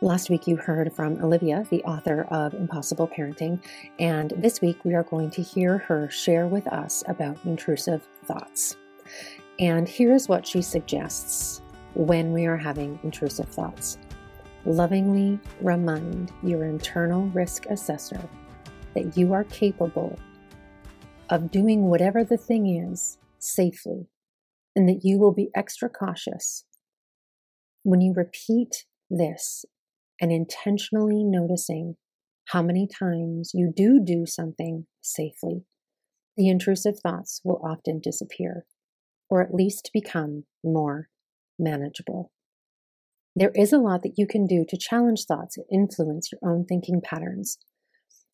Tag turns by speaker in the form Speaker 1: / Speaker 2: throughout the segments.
Speaker 1: Last week, you heard from Olivia, the author of Impossible Parenting, and this week, we are going to hear her share with us about intrusive thoughts. And here's what she suggests when we are having intrusive thoughts lovingly remind your internal risk assessor that you are capable of doing whatever the thing is safely, and that you will be extra cautious when you repeat this and intentionally noticing how many times you do do something safely, the intrusive thoughts will often disappear or at least become more manageable. There is a lot that you can do to challenge thoughts and influence your own thinking patterns.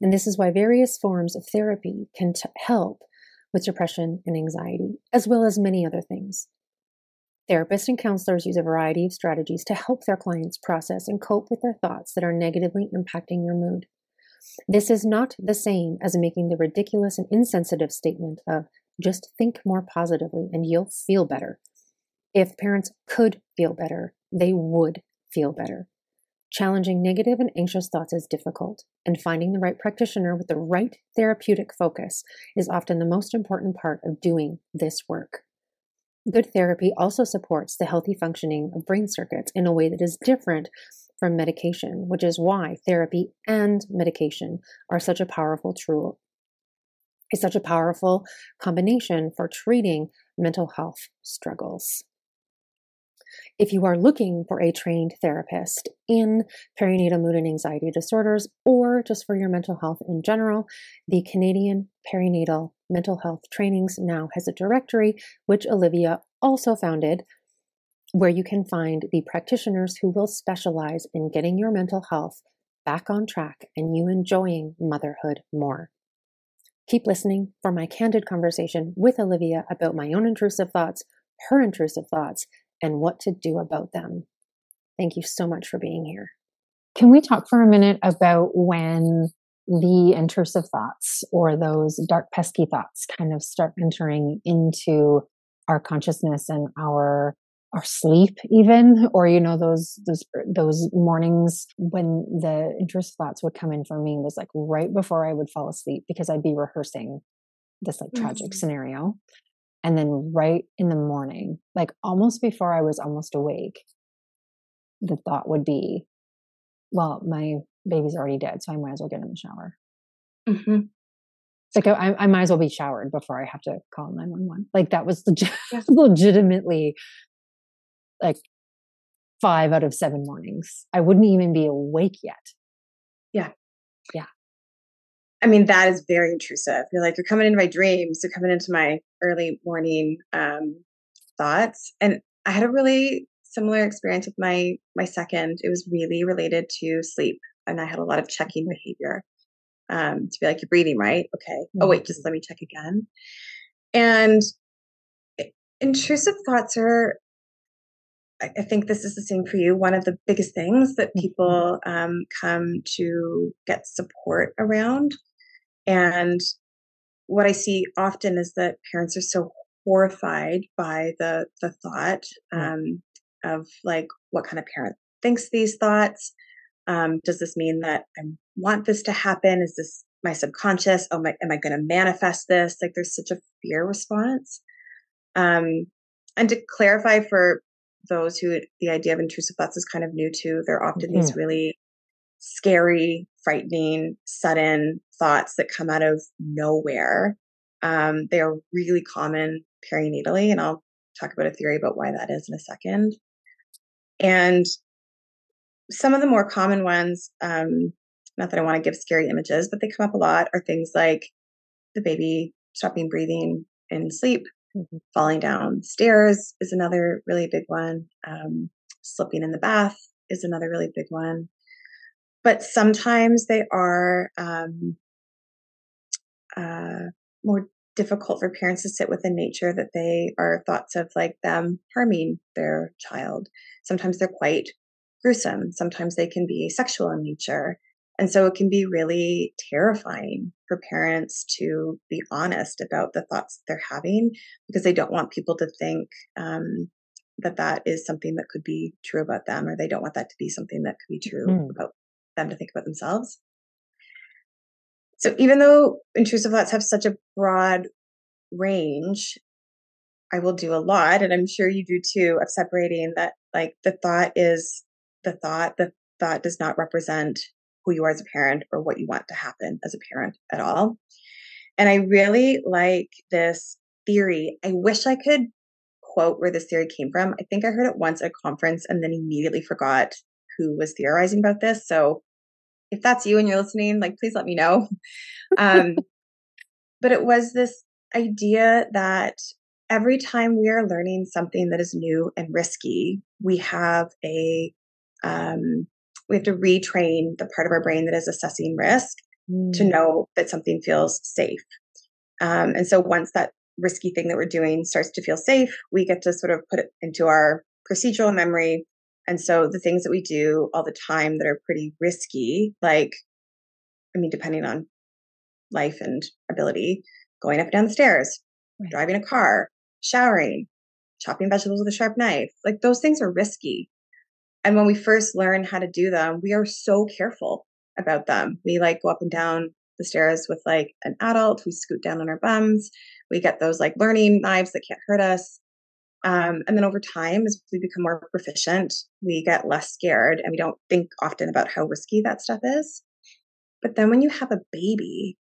Speaker 1: And this is why various forms of therapy can t- help with depression and anxiety, as well as many other things. Therapists and counselors use a variety of strategies to help their clients process and cope with their thoughts that are negatively impacting your mood. This is not the same as making the ridiculous and insensitive statement of just think more positively and you'll feel better. If parents could feel better, they would feel better. Challenging negative and anxious thoughts is difficult, and finding the right practitioner with the right therapeutic focus is often the most important part of doing this work. Good therapy also supports the healthy functioning of brain circuits in a way that is different from medication, which is why therapy and medication are such a powerful tool. Is such a powerful combination for treating mental health struggles. If you are looking for a trained therapist in perinatal mood and anxiety disorders or just for your mental health in general, the Canadian Perinatal Mental Health Trainings now has a directory, which Olivia also founded, where you can find the practitioners who will specialize in getting your mental health back on track and you enjoying motherhood more. Keep listening for my candid conversation with Olivia about my own intrusive thoughts, her intrusive thoughts, and what to do about them. Thank you so much for being here.
Speaker 2: Can we talk for a minute about when the intrusive thoughts or those dark, pesky thoughts kind of start entering into our consciousness and our our sleep even or you know those those those mornings when the intrusive thoughts would come in for me was like right before i would fall asleep because i'd be rehearsing this like tragic mm-hmm. scenario and then right in the morning, like almost before I was almost awake, the thought would be, well, my baby's already dead, so I might as well get in the shower. Mm-hmm. Like I, I might as well be showered before I have to call 911. Like that was legit, legitimately like five out of seven mornings. I wouldn't even be awake yet.
Speaker 3: Yeah.
Speaker 2: Yeah.
Speaker 3: I mean, that is very intrusive. You're like, you're coming into my dreams, you're coming into my early morning um, thoughts. And I had a really similar experience with my my second. It was really related to sleep, and I had a lot of checking behavior. Um, to be like, you're breathing, right? Okay. Mm-hmm. Oh wait, just let me check again. And intrusive thoughts are I think this is the same for you. One of the biggest things that mm-hmm. people um, come to get support around and what I see often is that parents are so horrified by the the thought mm. um, of like, what kind of parent thinks these thoughts? Um, does this mean that I want this to happen? Is this my subconscious? Oh, my, am I going to manifest this? Like, there's such a fear response. Um, and to clarify for those who the idea of intrusive thoughts is kind of new to, they're often mm-hmm. these really scary, frightening, sudden thoughts that come out of nowhere. Um, they are really common perinatally, and I'll talk about a theory about why that is in a second. And some of the more common ones, um, not that I want to give scary images, but they come up a lot, are things like the baby stopping breathing in sleep, mm-hmm. falling down stairs is another really big one, um, slipping in the bath is another really big one but sometimes they are um, uh, more difficult for parents to sit with in nature that they are thoughts of like them harming their child. Sometimes they're quite gruesome. Sometimes they can be sexual in nature. And so it can be really terrifying for parents to be honest about the thoughts they're having because they don't want people to think um, that that is something that could be true about them, or they don't want that to be something that could be true
Speaker 2: Mm.
Speaker 3: about them to think about themselves. So even though intrusive thoughts have such a broad range, I will do a lot, and I'm sure you do too, of separating that like the thought is the thought. The thought does not represent who you are as a parent or what you want to happen as a parent at all. And I really like this theory. I wish I could quote where this theory came from. I think I heard it once at a conference and then immediately forgot who was theorizing about this. So if that's you and you're listening, like please let me know. Um, but it was this idea that every time we are learning something that is new and risky, we have a um, we have to retrain the part of our brain that is assessing risk to
Speaker 2: Mm.
Speaker 3: know that something feels safe. Um, and so once that risky thing that we're doing starts to feel safe, we get to sort of put it into our procedural memory. And so the things that we do all the time that are pretty risky, like, I mean, depending on life and ability, going up and down the stairs,
Speaker 2: Right.
Speaker 3: driving a car, showering, chopping vegetables with a sharp knife, like those things are risky. And when we first learn how to do them, we are so careful about them. We like go up and down the stairs with like an adult. We scoot down on our bums. We get those like learning knives that can't hurt us. Um, and then over time, as we become more proficient, we get less scared and we don't think often about how risky that stuff is. But then when you have a baby,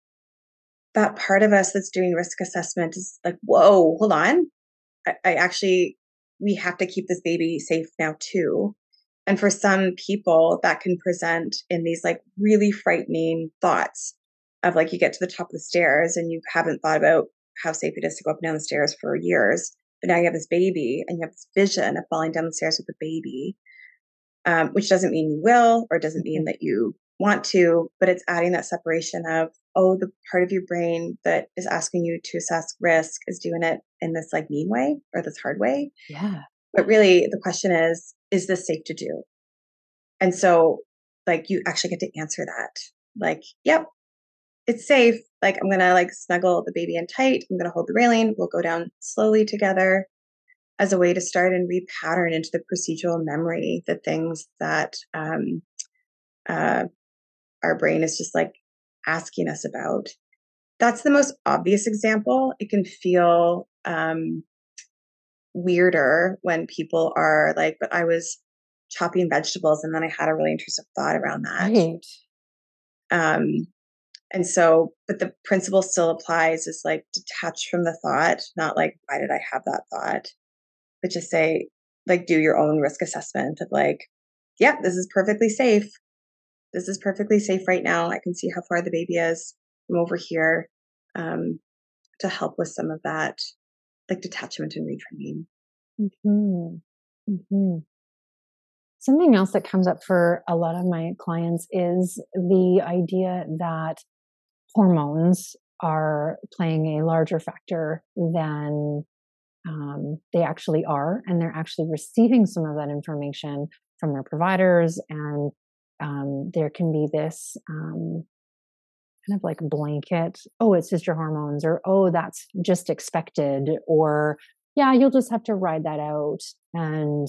Speaker 3: that part of us that's doing risk assessment is like, whoa, hold on. I, I actually, we have to keep this baby safe now too. And for some people, that can present in these like really frightening thoughts of like you get to the top of the stairs and you haven't thought about how safe it is to go up and down the stairs for years. But now you have this baby and you have this vision of falling down the stairs with the baby, um, which doesn't mean you will or doesn't mean that you want to, but it's adding that separation of, oh, the part of your brain that is asking you to assess risk is doing it in this like mean way or this hard way.
Speaker 2: Yeah.
Speaker 3: But really, the question is, is this safe to do? And so, like, you actually get to answer that. Like, yep, it's safe. Like, I'm going to like snuggle the baby in tight. I'm going to hold the railing. We'll go down slowly together as a way to start and repattern into the procedural memory the things that um, uh, our brain is just like asking us about. That's the most obvious example. It can feel um, weirder when people are like, but I was chopping vegetables and then I had a really intrusive thought around that.
Speaker 2: Right.
Speaker 3: Um, and so, but the principle still applies is like detach from the thought, not like, why did I have that thought? But just say, like, do your own risk assessment of like, yep, this is perfectly safe. This is perfectly safe right now. I can see how far the baby is from over here um, to help with some of that, like detachment and retraining.
Speaker 2: hmm hmm Something else that comes up for a lot of my clients is the idea that hormones are playing a larger factor than um, they actually are, and they're actually receiving some of that information from their providers, and um, there can be this um, kind of like blanket, oh, it's just your hormones, or oh, that's just expected, or yeah, you'll just have to ride that out, and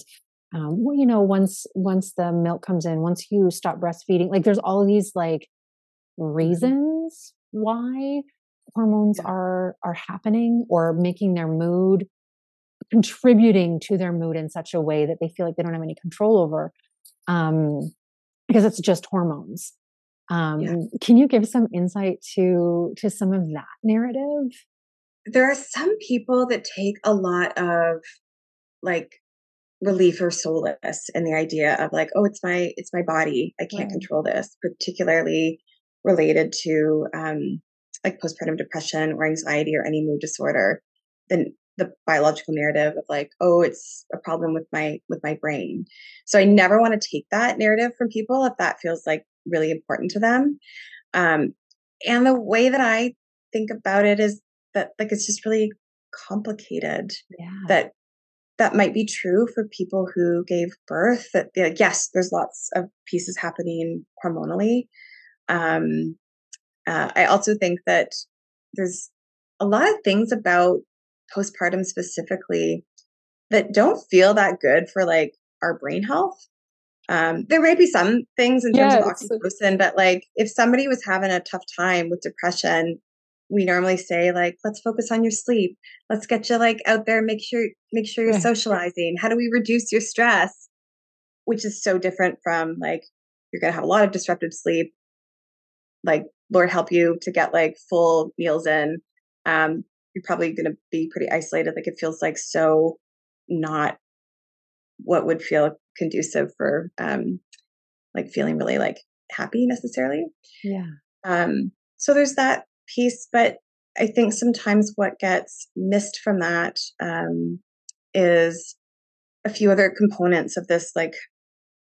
Speaker 2: um, well, you know, once once the milk comes in, once you stop breastfeeding, like there's all these like reasons why hormones are are happening or making their mood contributing to their mood in such a way that they feel like they don't have any control over um because it's just hormones um
Speaker 3: Yeah.
Speaker 2: can you give some insight to to some of that narrative
Speaker 3: There are some people that take a lot of like relief or solace in the idea of like, oh, it's my it's my body. I can't
Speaker 2: Right.
Speaker 3: control this, particularly related to um like postpartum depression or anxiety or any mood disorder. Then the biological narrative of like, oh, it's a problem with my with my brain. So I never want to take that narrative from people if that feels like really important to them. Um, and the way that I think about it is that like it's just really complicated
Speaker 2: yeah
Speaker 3: that that might be true for people who gave birth that like, yes there's lots of pieces happening hormonally um uh, i also think that there's a lot of things about postpartum specifically that don't feel that good for like our brain health. Um, there may be some things in terms of oxytocin, but like if somebody was having a tough time with depression, we normally say like, let's focus on your sleep. Let's get you like out there, make sure make sure you're socializing. How do we reduce your stress? Which is so different from like you're gonna have a lot of disrupted sleep. Like Lord help you to get like full meals in. Um, you're probably gonna be pretty isolated. Like it feels like so not what would feel conducive for um like feeling really like happy necessarily.
Speaker 2: Yeah.
Speaker 3: Um so there's that piece, but I think sometimes what gets missed from that um is a few other components of this like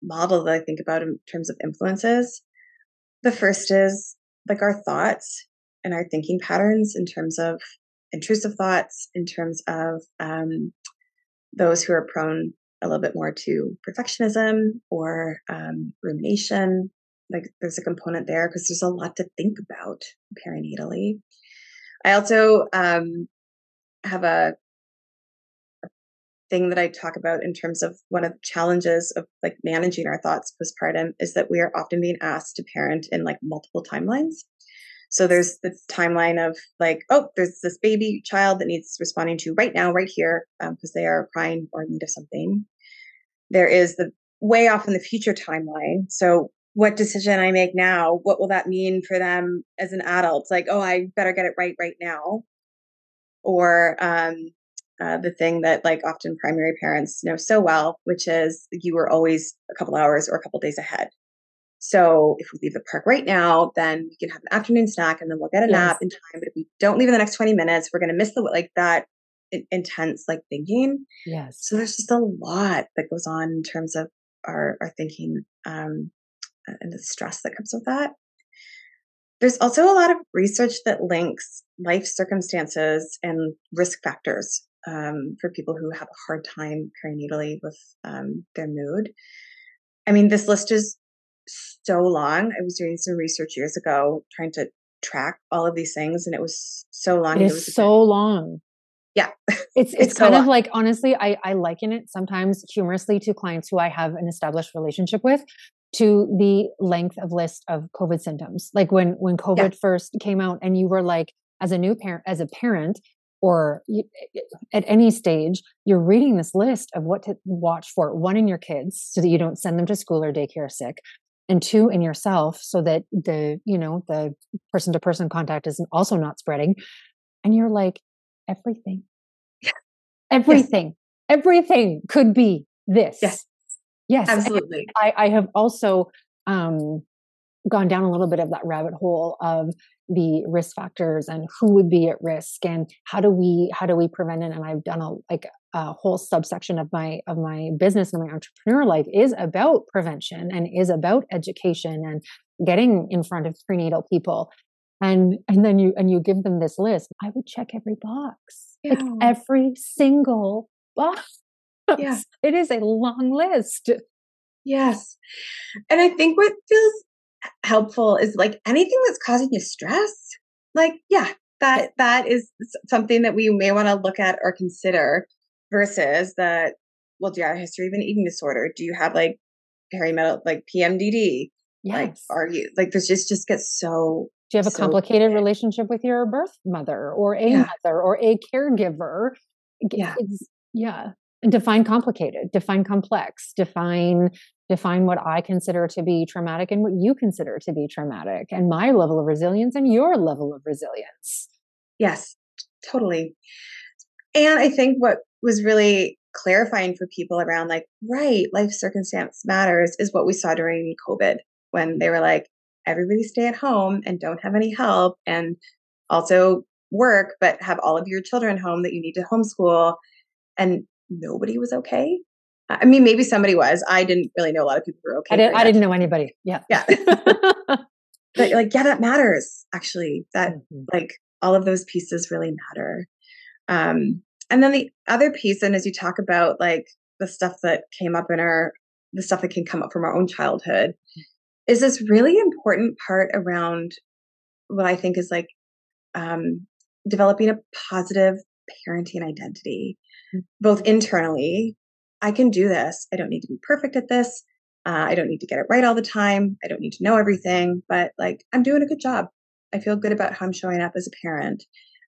Speaker 3: model that I think about in terms of influences. The first is like our thoughts and our thinking patterns in terms of intrusive thoughts, in terms of um, those who are prone a little bit more to perfectionism or um, rumination. Like there's a component there because there's a lot to think about perinatally. I also um, have a, a, thing that I talk about in terms of one of the challenges of like managing our thoughts postpartum is that we are often being asked to parent in like multiple timelines. So there's the timeline of like, oh, there's this baby child that needs responding to right now, right here, because um, they are crying or in need of something. There is the way off in the future timeline. So what decision I make now, what will that mean for them as an adult? Like, oh, I better get it right right now. Or um, uh, the thing that like often primary parents know so well, which is you were always a couple hours or a couple days ahead. So if we leave the park right now, then we can have an afternoon snack and then we'll get a yes. nap in time. But if we don't leave in the next 20 minutes, we're going to miss the like that intense like thinking.
Speaker 2: Yes.
Speaker 3: So there's just a lot that goes on in terms of our, our thinking um, and the stress that comes with that. There's also a lot of research that links life circumstances and risk factors um, for people who have a hard time perinatally with um, their mood. I mean, this list is so long. I was doing some research years ago trying to track all of these things, and it was so long.
Speaker 2: It is so long.
Speaker 3: Yeah,
Speaker 2: it's it's, it's kind so of like honestly, I I liken it sometimes humorously to clients who I have an established relationship with to the length of list of COVID symptoms. Like when when COVID yeah. first came out, and you were like, as a new parent, as a parent, or at any stage, you're reading this list of what to watch for. One in your kids, so that you don't send them to school or daycare sick and two in yourself so that the you know the person to person contact is also not spreading. And you're like everything. Everything yes. everything. Could be this.
Speaker 3: Yes.
Speaker 2: Yes
Speaker 3: absolutely.
Speaker 2: I, I have also um gone down a little bit of that rabbit hole of the risk factors and who would be at risk and how do we how do we prevent it? And i've done a like a whole subsection of my of my business and my entrepreneur life is about prevention and is about education and getting in front of prenatal people. And and then you and you give them this list i would check every box. Yeah. like every single box.
Speaker 3: Yeah.
Speaker 2: It is a long list.
Speaker 3: Yes. And i think what feels helpful is like anything that's causing you stress like yeah that that is something that we may want to look at or consider versus that well do you have a history of an eating disorder? Do you have like perimetal like pmdd
Speaker 2: yes.
Speaker 3: like are you like this just just gets so
Speaker 2: do you have a so complicated big. relationship with your birth mother or a yeah. mother or a caregiver?
Speaker 3: Yeah.
Speaker 2: it's, yeah. Define complicated define complex define define what i consider to be traumatic and what you consider to be traumatic and my level of resilience and your level of resilience.
Speaker 3: Yes totally and i think what was really clarifying for people around like right life circumstance matters is what we saw during covid when they were like everybody stay at home and don't have any help and also work but have all of your children home that you need to homeschool and nobody was okay? I mean maybe somebody was. I didn't really know a lot of people were okay
Speaker 2: i didn't, I didn't know anybody. Yeah.
Speaker 3: Yeah. But like yeah that matters actually. That mm-hmm. like all of those pieces really matter. Um and then the other piece, and as you talk about like the stuff that came up in our, the stuff that can come up from our own childhood, is this really important part around what I think is like um, developing a positive parenting identity, mm. both internally. I can do this. I don't need to be perfect at this. Uh, I don't need to get it right all the time. I don't need to know everything, but like I'm doing a good job. I feel good about how I'm showing up as a parent,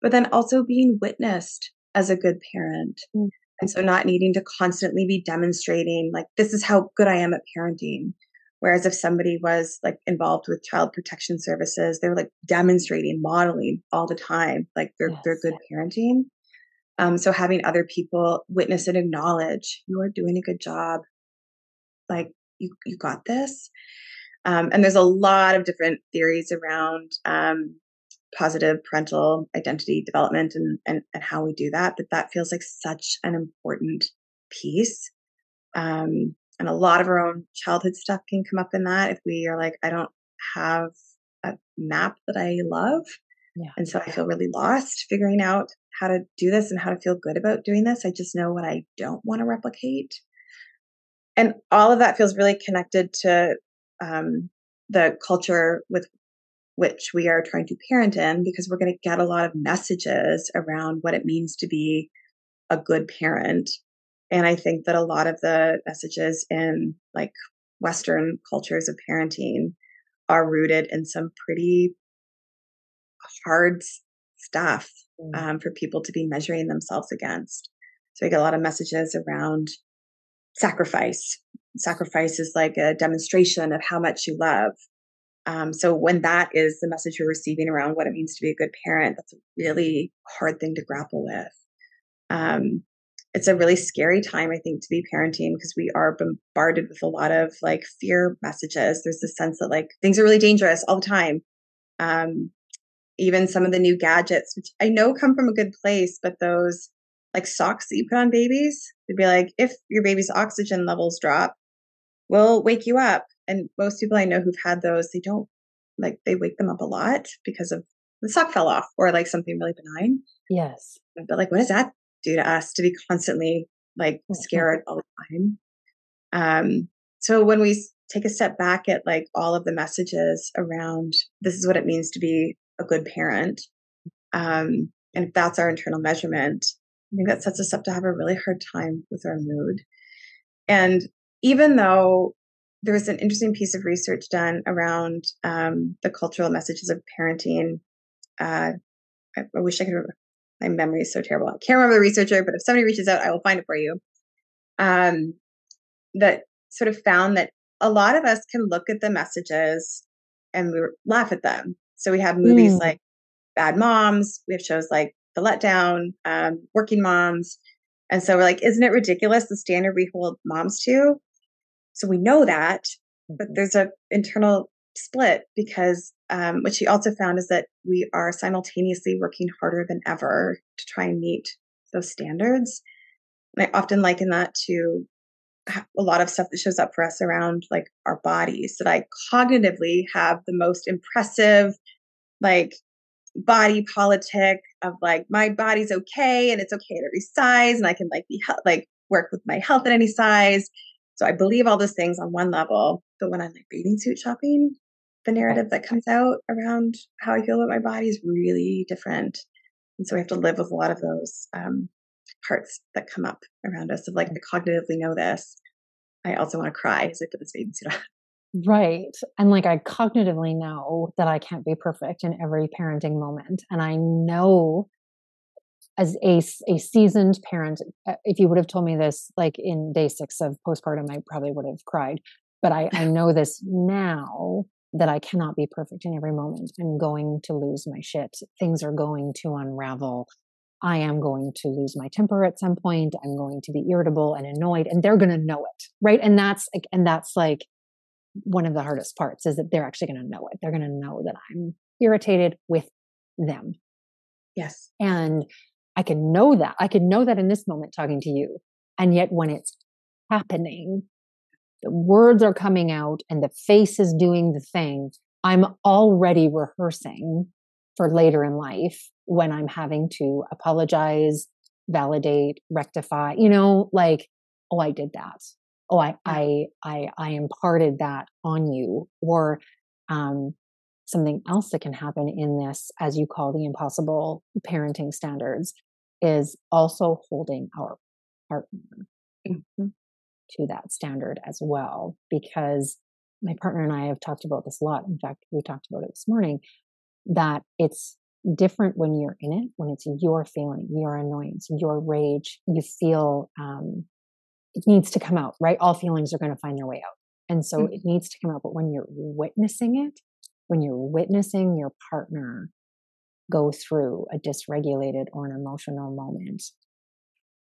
Speaker 3: but then also being witnessed as a good parent. Mm. And so not needing to constantly be demonstrating, like, this is how good I am at parenting. Whereas if somebody was like involved with child protection services, they were like demonstrating, modeling all the time, like they're, yes. they're good parenting. Um, so having other people witness and acknowledge you are doing a good job, like you you got this. Um, and there's a lot of different theories around um, positive parental identity development and, and and how we do that. But that feels like such an important piece. Um, and a lot of our own childhood stuff can come up in that if we are like, I don't have a map that I love. Yeah. And so I feel really lost figuring out how to do this and how to feel good about doing this. I just know what I don't want to replicate. And all of that feels really connected to um, the culture with which we are trying to parent in because we're going to get a lot of messages around what it means to be a good parent. And I think that a lot of the messages in like Western cultures of parenting are rooted in some pretty hard stuff mm. um, for people to be measuring themselves against. So we get a lot of messages around sacrifice. Sacrifice is like a demonstration of how much you love. Um, so when that is the message you're receiving around what it means to be a good parent, that's a really hard thing to grapple with. Um, it's a really scary time, I think, to be parenting because we are bombarded with a lot of like fear messages. There's this sense that like things are really dangerous all the time. Um, even some of the new gadgets, which I know come from a good place, but those like socks that you put on babies, they'd be like, if your baby's oxygen levels drop, we'll wake you up. And most people I know who've had those, they don't like they wake them up a lot because of the sock fell off or like something really benign.
Speaker 2: Yes.
Speaker 3: But like, what does that do to us to be constantly like mm-hmm. scared all the time? Um, so when we take a step back at like all of the messages around this is what it means to be a good parent, um, and if that's our internal measurement, I think that sets us up to have a really hard time with our mood. And even though there was an interesting piece of research done around um, the cultural messages of parenting. Uh, I, I, wish I could remember. My memory is so terrible. I can't remember the researcher, but if somebody reaches out, I will find it for you. Um, that sort of found that a lot of us can look at the messages and we laugh at them. So we have movies mm. like Bad Moms. We have shows like The Letdown, um, Working Moms. And so we're like, isn't it ridiculous the standard we hold moms to? So we know that, but mm-hmm. there's a internal split because um, what she also found is that we are simultaneously working harder than ever to try and meet those standards. And I often liken that to a lot of stuff that shows up for us around like our bodies that I cognitively have the most impressive, like body politic of like my body's okay and it's okay at every size and I can like be like work with my health at any size so I believe all those things on one level, but when I'm like bathing suit shopping, the narrative that comes out around how I feel about my body is really different. And so we have to live with a lot of those um, parts that come up around us of like, I cognitively know this. I also want to cry as I put this bathing suit on.
Speaker 2: Right. And like I cognitively know that I can't be perfect in every parenting moment. And I know as a, a seasoned parent, uh, if you would have told me this like in day six of postpartum, I probably would have cried. But I, I know this now that I cannot be perfect in every moment. I'm going to lose my shit. Things are going to unravel. I am going to lose my temper at some point. I'm going to be irritable and annoyed, and they're going to know it, right? And that's like, and that's like one of the hardest parts is that they're actually going to know it. They're going to know that I'm irritated with them.
Speaker 3: Yes.
Speaker 2: And I can know that. I can know that in this moment talking to you. And yet when it's happening, the words are coming out and the face is doing the thing. I'm already rehearsing for later in life when I'm having to apologize, validate, rectify, you know, like, oh, I did that. Oh, I, I, I, I imparted that on you. Or, um, something else that can happen in this, as you call the impossible parenting standards, is also holding our partner
Speaker 3: Mm-hmm.
Speaker 2: to that standard as well. Because my partner and I have talked about this a lot. In fact, we talked about it this morning that it's different when you're in it, when it's your feeling, your annoyance, your rage, you feel um, it needs to come out, right? All feelings are going to find their way out. And so
Speaker 3: Mhm.
Speaker 2: it needs to come out. But when you're witnessing it, when you're witnessing your partner go through a dysregulated or an emotional moment,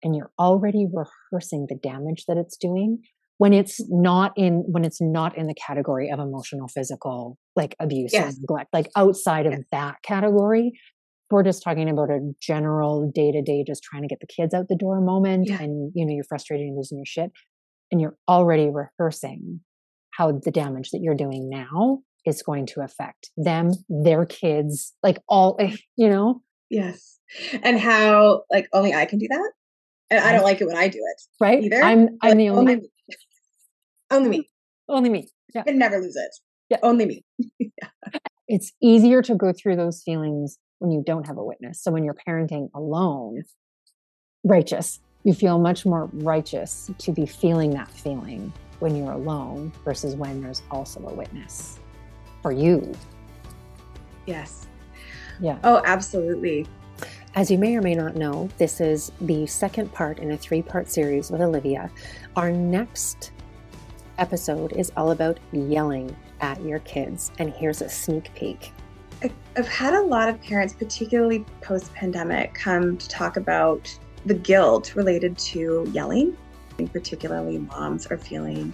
Speaker 2: and you're already rehearsing the damage that it's doing when it's mm. not in when it's not in the category of emotional physical like abuse
Speaker 3: Yes.
Speaker 2: or neglect like outside of
Speaker 3: Yes.
Speaker 2: that category we're just talking about a general day to day just trying to get the kids out the door moment
Speaker 3: Yeah.
Speaker 2: and you know you're frustrated and losing your shit and you're already rehearsing how the damage that you're doing now is going to affect them their kids like all you know
Speaker 3: Yes. And how like only I can do that. And I don't like it when I do it.
Speaker 2: right
Speaker 3: Either,
Speaker 2: i'm i'm the only
Speaker 3: only, only me.
Speaker 2: only me yeah
Speaker 3: I can never lose it.
Speaker 2: Yeah.
Speaker 3: Only me.
Speaker 2: it's easier to go through those feelings when you don't have a witness. So when you're parenting alone, righteous, you feel much more righteous to be feeling that feeling when you're alone versus when there's also a witness for you.
Speaker 3: Yes.
Speaker 2: Yeah.
Speaker 3: Oh, absolutely.
Speaker 1: As you may or may not know, this is the second part in a three part series with Olivia. Our next episode is all about yelling at your kids. And here's a sneak peek.
Speaker 3: I- I've had a lot of parents, particularly post pandemic, come to talk about the guilt related to yelling. And particularly, moms are feeling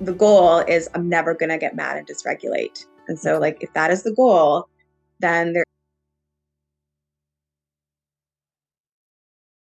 Speaker 3: the goal is I'm never going to get mad and dysregulate. And so, like, if that is the goal, then there